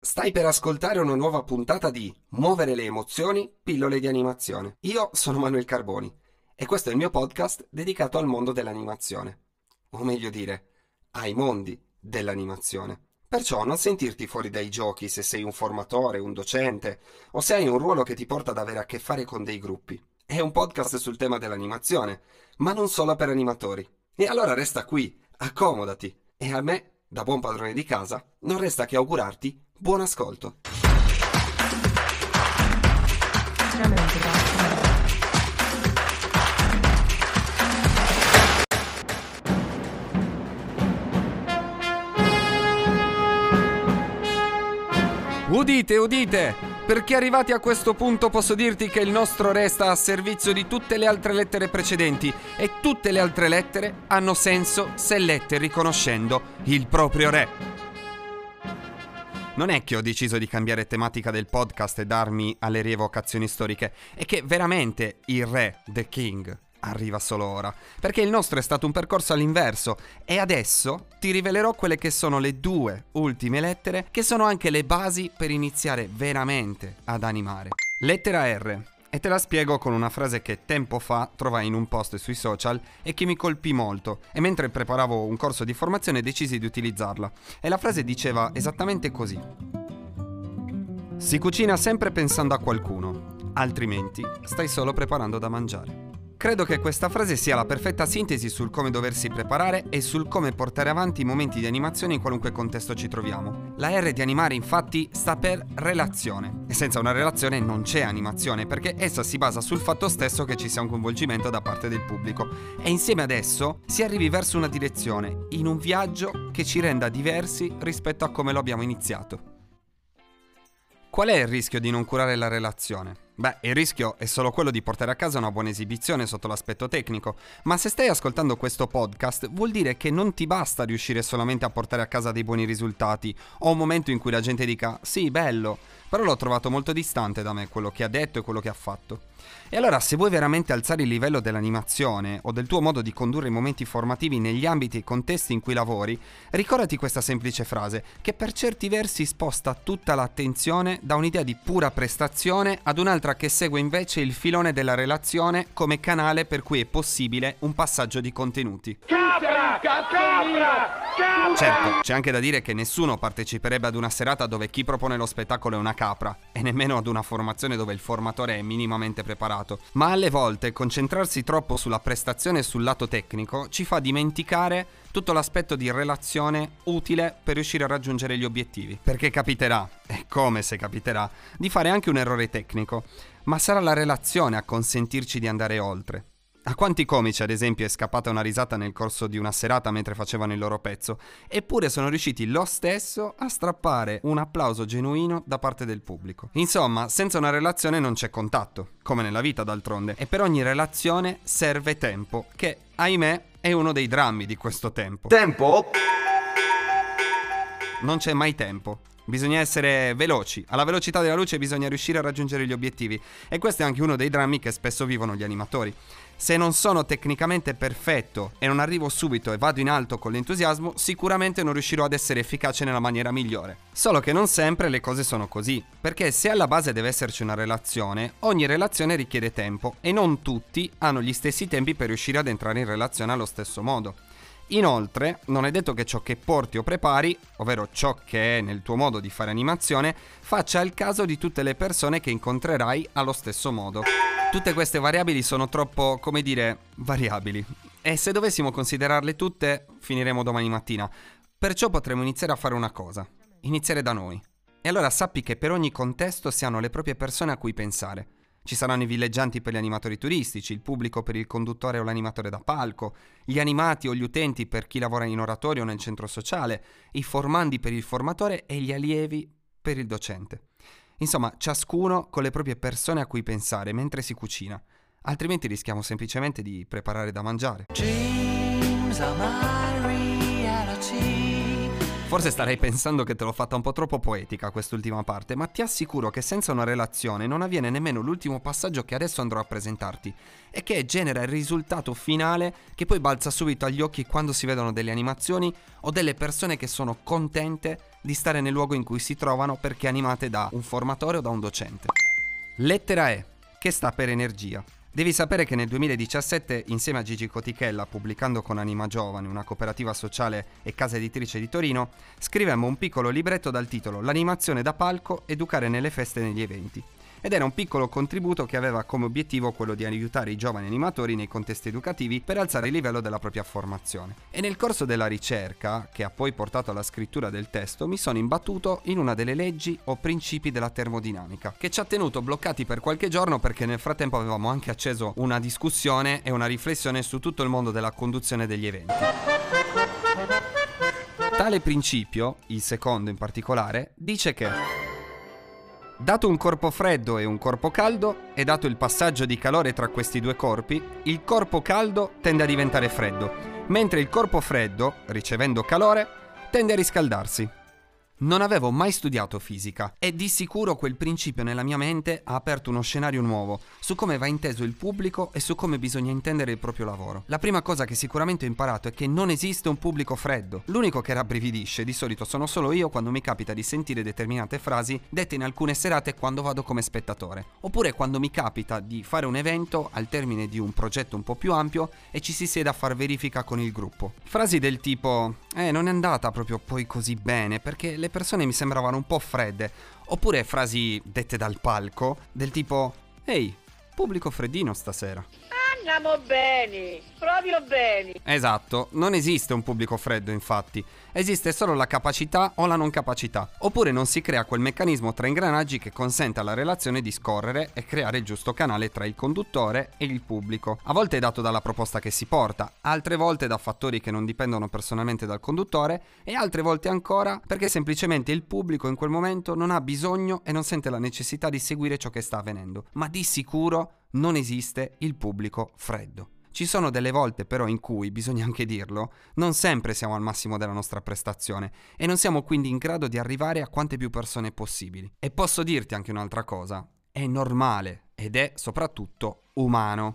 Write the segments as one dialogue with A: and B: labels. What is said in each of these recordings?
A: Stai per ascoltare una nuova puntata di Muovere le emozioni, pillole di animazione. Io sono Manuel Carboni e questo è il mio podcast dedicato al mondo dell'animazione. O meglio dire, ai mondi dell'animazione. Perciò non sentirti fuori dai giochi se sei un formatore, un docente o se hai un ruolo che ti porta ad avere a che fare con dei gruppi. È un podcast sul tema dell'animazione, ma non solo per animatori. E allora resta qui, accomodati e a me, da buon padrone di casa, non resta che augurarti Buon ascolto. Udite, udite! Perché arrivati a questo punto posso dirti che il nostro re sta a servizio di tutte le altre lettere precedenti e tutte le altre lettere hanno senso se lette riconoscendo il proprio re. Non è che ho deciso di cambiare tematica del podcast e darmi alle rievocazioni storiche, è che veramente il re, The King, arriva solo ora. Perché il nostro è stato un percorso all'inverso e adesso ti rivelerò quelle che sono le due ultime lettere che sono anche le basi per iniziare veramente ad animare. Lettera R. E te la spiego con una frase che tempo fa trovai in un post sui social e che mi colpì molto e mentre preparavo un corso di formazione decisi di utilizzarla. E la frase diceva esattamente così. Si cucina sempre pensando a qualcuno, altrimenti stai solo preparando da mangiare. Credo che questa frase sia la perfetta sintesi sul come doversi preparare e sul come portare avanti i momenti di animazione in qualunque contesto ci troviamo. La R di animare infatti sta per relazione e senza una relazione non c'è animazione perché essa si basa sul fatto stesso che ci sia un coinvolgimento da parte del pubblico e insieme ad esso si arrivi verso una direzione, in un viaggio che ci renda diversi rispetto a come lo abbiamo iniziato. Qual è il rischio di non curare la relazione? Beh, il rischio è solo quello di portare a casa una buona esibizione sotto l'aspetto tecnico, ma se stai ascoltando questo podcast vuol dire che non ti basta riuscire solamente a portare a casa dei buoni risultati. O un momento in cui la gente dica sì, bello, però l'ho trovato molto distante da me quello che ha detto e quello che ha fatto. E allora se vuoi veramente alzare il livello dell'animazione o del tuo modo di condurre i momenti formativi negli ambiti e contesti in cui lavori, ricordati questa semplice frase che per certi versi sposta tutta l'attenzione da un'idea di pura prestazione ad un'altra che segue invece il filone della relazione come canale per cui è possibile un passaggio di contenuti. Capra! Capra! Capra! Certo, c'è anche da dire che nessuno parteciperebbe ad una serata dove chi propone lo spettacolo è una capra e nemmeno ad una formazione dove il formatore è minimamente preparato ma alle volte concentrarsi troppo sulla prestazione e sul lato tecnico ci fa dimenticare tutto l'aspetto di relazione utile per riuscire a raggiungere gli obiettivi. Perché capiterà, e come se capiterà, di fare anche un errore tecnico, ma sarà la relazione a consentirci di andare oltre. A quanti comici, ad esempio, è scappata una risata nel corso di una serata mentre facevano il loro pezzo, eppure sono riusciti lo stesso a strappare un applauso genuino da parte del pubblico. Insomma, senza una relazione non c'è contatto, come nella vita d'altronde, e per ogni relazione serve tempo, che, ahimè, è uno dei drammi di questo tempo.
B: Tempo?
A: Non c'è mai tempo. Bisogna essere veloci, alla velocità della luce bisogna riuscire a raggiungere gli obiettivi e questo è anche uno dei drammi che spesso vivono gli animatori. Se non sono tecnicamente perfetto e non arrivo subito e vado in alto con l'entusiasmo, sicuramente non riuscirò ad essere efficace nella maniera migliore. Solo che non sempre le cose sono così, perché se alla base deve esserci una relazione, ogni relazione richiede tempo e non tutti hanno gli stessi tempi per riuscire ad entrare in relazione allo stesso modo. Inoltre, non è detto che ciò che porti o prepari, ovvero ciò che è nel tuo modo di fare animazione, faccia il caso di tutte le persone che incontrerai allo stesso modo. Tutte queste variabili sono troppo, come dire, variabili. E se dovessimo considerarle tutte, finiremo domani mattina. Perciò potremmo iniziare a fare una cosa. Iniziare da noi. E allora sappi che per ogni contesto si hanno le proprie persone a cui pensare. Ci saranno i villeggianti per gli animatori turistici, il pubblico per il conduttore o l'animatore da palco, gli animati o gli utenti per chi lavora in oratorio o nel centro sociale, i formandi per il formatore e gli allievi per il docente. Insomma, ciascuno con le proprie persone a cui pensare mentre si cucina, altrimenti rischiamo semplicemente di preparare da mangiare. Dreams are my reality. Forse starei pensando che te l'ho fatta un po' troppo poetica quest'ultima parte, ma ti assicuro che senza una relazione non avviene nemmeno l'ultimo passaggio che adesso andrò a presentarti e che genera il risultato finale che poi balza subito agli occhi quando si vedono delle animazioni o delle persone che sono contente di stare nel luogo in cui si trovano perché animate da un formatore o da un docente. Lettera E, che sta per energia. Devi sapere che nel 2017, insieme a Gigi Cotichella, pubblicando con Anima Giovane, una cooperativa sociale e casa editrice di Torino, scrivemmo un piccolo libretto dal titolo L'animazione da palco, educare nelle feste e negli eventi ed era un piccolo contributo che aveva come obiettivo quello di aiutare i giovani animatori nei contesti educativi per alzare il livello della propria formazione. E nel corso della ricerca, che ha poi portato alla scrittura del testo, mi sono imbattuto in una delle leggi o principi della termodinamica, che ci ha tenuto bloccati per qualche giorno perché nel frattempo avevamo anche acceso una discussione e una riflessione su tutto il mondo della conduzione degli eventi. Tale principio, il secondo in particolare, dice che Dato un corpo freddo e un corpo caldo, e dato il passaggio di calore tra questi due corpi, il corpo caldo tende a diventare freddo, mentre il corpo freddo, ricevendo calore, tende a riscaldarsi. Non avevo mai studiato fisica e di sicuro quel principio nella mia mente ha aperto uno scenario nuovo su come va inteso il pubblico e su come bisogna intendere il proprio lavoro. La prima cosa che sicuramente ho imparato è che non esiste un pubblico freddo. L'unico che rabbrividisce di solito sono solo io quando mi capita di sentire determinate frasi dette in alcune serate quando vado come spettatore. Oppure quando mi capita di fare un evento al termine di un progetto un po' più ampio e ci si siede a far verifica con il gruppo. Frasi del tipo eh non è andata proprio poi così bene perché le persone mi sembravano un po' fredde. Oppure frasi dette dal palco del tipo Ehi, pubblico freddino stasera.
B: Andiamo bene, proprio bene.
A: Esatto, non esiste un pubblico freddo infatti, esiste solo la capacità o la non capacità, oppure non si crea quel meccanismo tra ingranaggi che consente alla relazione di scorrere e creare il giusto canale tra il conduttore e il pubblico. A volte è dato dalla proposta che si porta, altre volte da fattori che non dipendono personalmente dal conduttore e altre volte ancora perché semplicemente il pubblico in quel momento non ha bisogno e non sente la necessità di seguire ciò che sta avvenendo, ma di sicuro non esiste il pubblico freddo. Ci sono delle volte però in cui, bisogna anche dirlo, non sempre siamo al massimo della nostra prestazione e non siamo quindi in grado di arrivare a quante più persone possibili. E posso dirti anche un'altra cosa, è normale ed è soprattutto umano.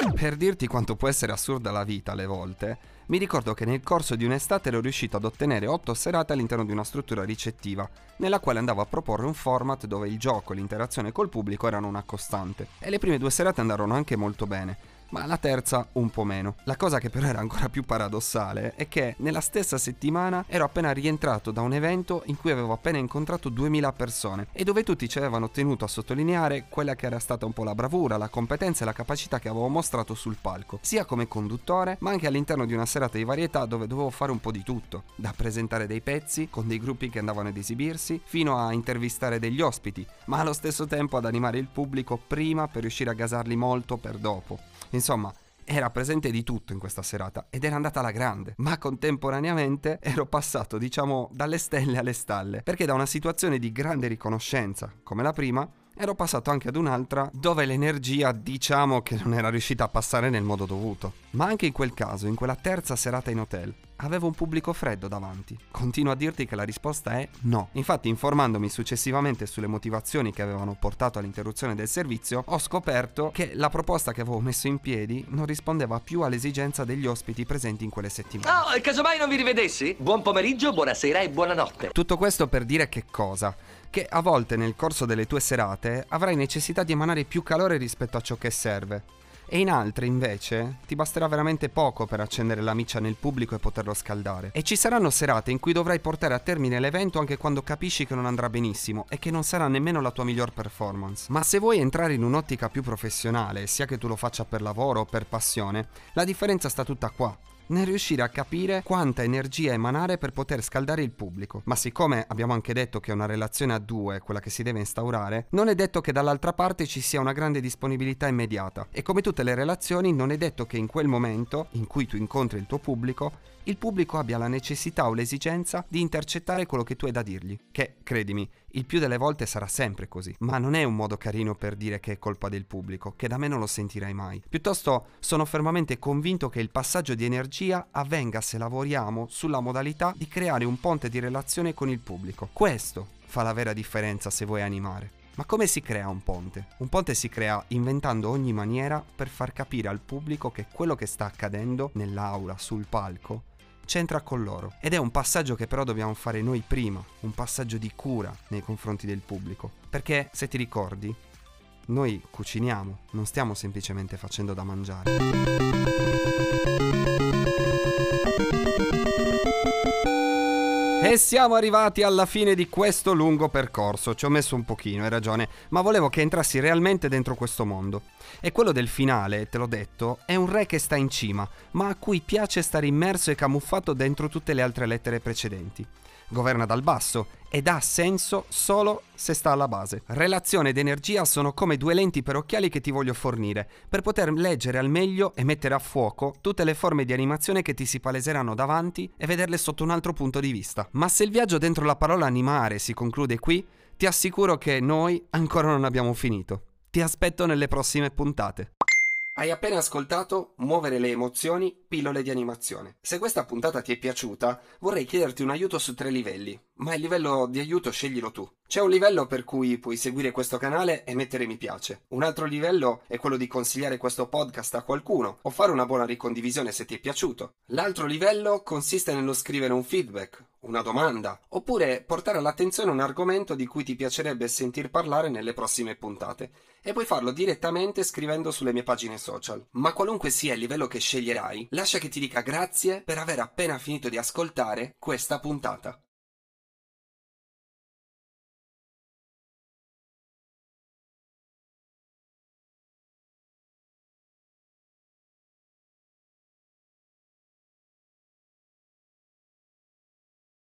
A: Per dirti quanto può essere assurda la vita alle volte, mi ricordo che nel corso di un'estate ero riuscito ad ottenere 8 serate all'interno di una struttura ricettiva, nella quale andavo a proporre un format dove il gioco e l'interazione col pubblico erano una costante. E le prime due serate andarono anche molto bene, ma la terza un po' meno. La cosa che però era ancora più paradossale è che nella stessa settimana ero appena rientrato da un evento in cui avevo appena incontrato 2000 persone e dove tutti ci avevano tenuto a sottolineare quella che era stata un po' la bravura, la competenza e la capacità che avevo mostrato sul palco, sia come conduttore ma anche all'interno di una serata di varietà dove dovevo fare un po' di tutto, da presentare dei pezzi con dei gruppi che andavano ad esibirsi, fino a intervistare degli ospiti, ma allo stesso tempo ad animare il pubblico prima per riuscire a gasarli molto per dopo. Insomma, era presente di tutto in questa serata ed era andata alla grande, ma contemporaneamente ero passato, diciamo, dalle stelle alle stalle, perché da una situazione di grande riconoscenza, come la prima, ero passato anche ad un'altra dove l'energia diciamo che non era riuscita a passare nel modo dovuto. Ma anche in quel caso, in quella terza serata in hotel, avevo un pubblico freddo davanti. Continuo a dirti che la risposta è no. Infatti, informandomi successivamente sulle motivazioni che avevano portato all'interruzione del servizio, ho scoperto che la proposta che avevo messo in piedi non rispondeva più all'esigenza degli ospiti presenti in quelle settimane.
C: Oh, casomai non vi rivedessi? Buon pomeriggio, buonasera e buonanotte.
A: Tutto questo per dire che cosa? che a volte nel corso delle tue serate avrai necessità di emanare più calore rispetto a ciò che serve. E in altre invece ti basterà veramente poco per accendere la miccia nel pubblico e poterlo scaldare. E ci saranno serate in cui dovrai portare a termine l'evento anche quando capisci che non andrà benissimo e che non sarà nemmeno la tua miglior performance. Ma se vuoi entrare in un'ottica più professionale, sia che tu lo faccia per lavoro o per passione, la differenza sta tutta qua nel riuscire a capire quanta energia emanare per poter scaldare il pubblico. Ma siccome abbiamo anche detto che è una relazione a due quella che si deve instaurare, non è detto che dall'altra parte ci sia una grande disponibilità immediata. E come tutte le relazioni, non è detto che in quel momento in cui tu incontri il tuo pubblico, il pubblico abbia la necessità o l'esigenza di intercettare quello che tu hai da dirgli. Che, credimi, il più delle volte sarà sempre così. Ma non è un modo carino per dire che è colpa del pubblico, che da me non lo sentirai mai. Piuttosto sono fermamente convinto che il passaggio di energia avvenga se lavoriamo sulla modalità di creare un ponte di relazione con il pubblico. Questo fa la vera differenza se vuoi animare. Ma come si crea un ponte? Un ponte si crea inventando ogni maniera per far capire al pubblico che quello che sta accadendo nell'aula, sul palco, c'entra con loro. Ed è un passaggio che però dobbiamo fare noi prima, un passaggio di cura nei confronti del pubblico. Perché, se ti ricordi, noi cuciniamo, non stiamo semplicemente facendo da mangiare. E siamo arrivati alla fine di questo lungo percorso. Ci ho messo un pochino, hai ragione, ma volevo che entrassi realmente dentro questo mondo. E quello del finale, te l'ho detto, è un re che sta in cima, ma a cui piace stare immerso e camuffato dentro tutte le altre lettere precedenti governa dal basso ed ha senso solo se sta alla base. Relazione ed energia sono come due lenti per occhiali che ti voglio fornire, per poter leggere al meglio e mettere a fuoco tutte le forme di animazione che ti si paleseranno davanti e vederle sotto un altro punto di vista. Ma se il viaggio dentro la parola animare si conclude qui, ti assicuro che noi ancora non abbiamo finito. Ti aspetto nelle prossime puntate. Hai appena ascoltato Muovere le emozioni, pillole di animazione. Se questa puntata ti è piaciuta, vorrei chiederti un aiuto su tre livelli, ma il livello di aiuto sceglilo tu. C'è un livello per cui puoi seguire questo canale e mettere mi piace. Un altro livello è quello di consigliare questo podcast a qualcuno o fare una buona ricondivisione se ti è piaciuto. L'altro livello consiste nello scrivere un feedback, una domanda, oppure portare all'attenzione un argomento di cui ti piacerebbe sentir parlare nelle prossime puntate. E puoi farlo direttamente scrivendo sulle mie pagine social. Ma qualunque sia il livello che sceglierai, lascia che ti dica grazie per aver appena finito di ascoltare questa puntata.